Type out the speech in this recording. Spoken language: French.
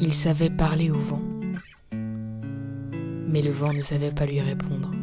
Il savait parler au vent, mais le vent ne savait pas lui répondre.